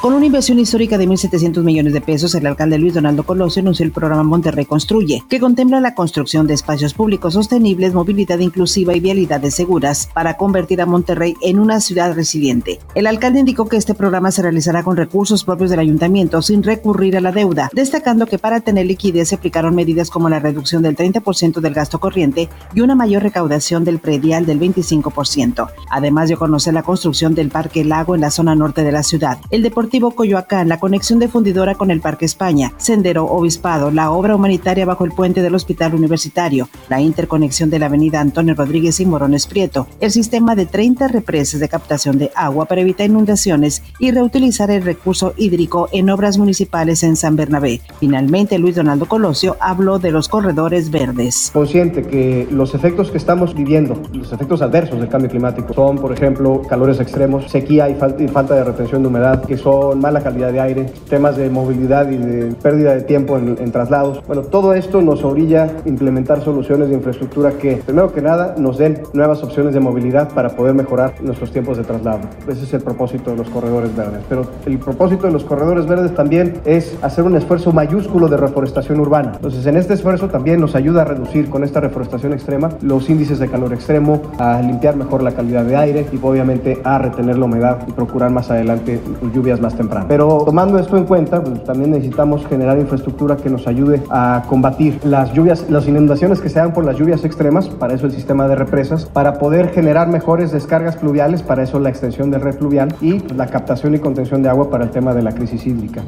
Con una inversión histórica de 1.700 millones de pesos, el alcalde Luis Donaldo Colosio anunció el programa Monterrey Construye, que contempla la construcción de espacios públicos sostenibles, movilidad inclusiva y vialidades seguras para convertir a Monterrey en una ciudad resiliente. El alcalde indicó que este programa se realizará con recursos propios del ayuntamiento sin recurrir a la deuda, destacando que para tener liquidez se aplicaron medidas como la reducción del 30% del gasto corriente y una mayor recaudación del predial del 25%. Además de conocer la construcción del Parque Lago en la zona norte de la ciudad, el deportivo Coyoacán, la conexión de fundidora con el Parque España, Sendero Obispado, la obra humanitaria bajo el puente del Hospital Universitario, la interconexión de la avenida Antonio Rodríguez y Morones Prieto, el sistema de 30 represas de captación de agua para evitar inundaciones y reutilizar el recurso hídrico en obras municipales en San Bernabé. Finalmente, Luis Donaldo Colosio habló de los corredores verdes. Consciente que los efectos que estamos viviendo, los efectos adversos del cambio climático, son, por ejemplo, calores extremos, sequía y, falta de retención de humedad, que son mala calidad de aire, temas de movilidad y de pérdida de tiempo en, en, traslados. Bueno, todo esto nos orilla a implementar soluciones de infraestructura que, primero que nada, nos den nuevas opciones de movilidad para poder mejorar nuestros tiempos de traslado. Ese es el propósito de los corredores verdes. Pero el propósito de los corredores verdes también es hacer un esfuerzo mayúsculo de reforestación urbana. Entonces, en este esfuerzo también nos ayuda a reducir con esta reforestación extrema los índices de calor extremo, a limpiar mejor la calidad de aire y obviamente a retener la humedad y procurar más adelante lluvias más temprano. Pero tomando esto en cuenta, pues, también necesitamos generar infraestructura que nos ayude a combatir las lluvias, las inundaciones que se dan por las lluvias extremas, para eso el sistema de represas, para poder generar mejores descargas pluviales, para eso la extensión del red pluvial y pues, la captación y contención de agua para el tema de la crisis hídrica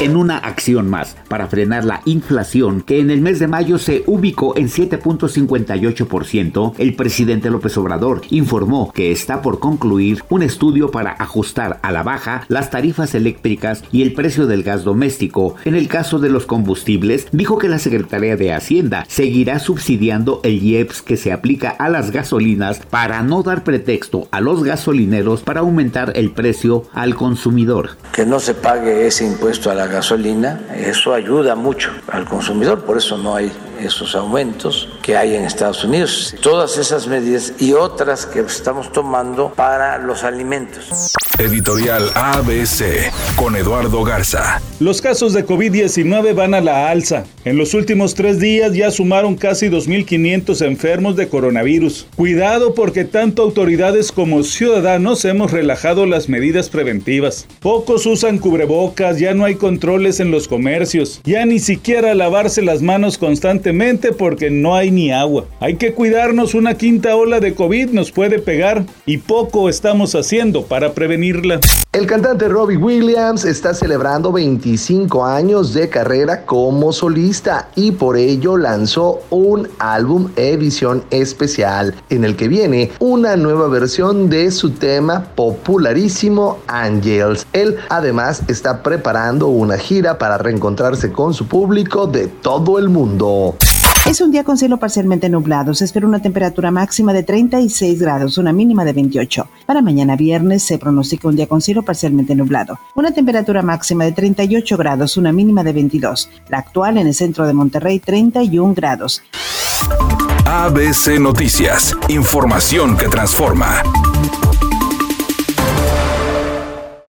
en una acción más para frenar la inflación que en el mes de mayo se ubicó en 7.58%, el presidente López Obrador informó que está por concluir un estudio para ajustar a la baja las tarifas eléctricas y el precio del gas doméstico. En el caso de los combustibles, dijo que la Secretaría de Hacienda seguirá subsidiando el IEPS que se aplica a las gasolinas para no dar pretexto a los gasolineros para aumentar el precio al consumidor. Que no se pague ese impuesto a gasolina, eso ayuda mucho al consumidor, por eso no hay esos aumentos que hay en Estados Unidos. Todas esas medidas y otras que estamos tomando para los alimentos. Editorial ABC con Eduardo Garza. Los casos de COVID-19 van a la alza. En los últimos tres días ya sumaron casi 2.500 enfermos de coronavirus. Cuidado porque tanto autoridades como ciudadanos hemos relajado las medidas preventivas. Pocos usan cubrebocas, ya no hay controles en los comercios, ya ni siquiera lavarse las manos constantemente porque no hay ni agua. Hay que cuidarnos, una quinta ola de COVID nos puede pegar y poco estamos haciendo para prevenirla. El cantante Robbie Williams está celebrando 25 años de carrera como solista y por ello lanzó un álbum edición especial en el que viene una nueva versión de su tema popularísimo Angels. Él además está preparando una gira para reencontrarse con su público de todo el mundo. Es un día con cielo parcialmente nublado. Se espera una temperatura máxima de 36 grados, una mínima de 28. Para mañana viernes se pronostica un día con cielo parcialmente nublado. Una temperatura máxima de 38 grados, una mínima de 22. La actual en el centro de Monterrey, 31 grados. ABC Noticias. Información que transforma.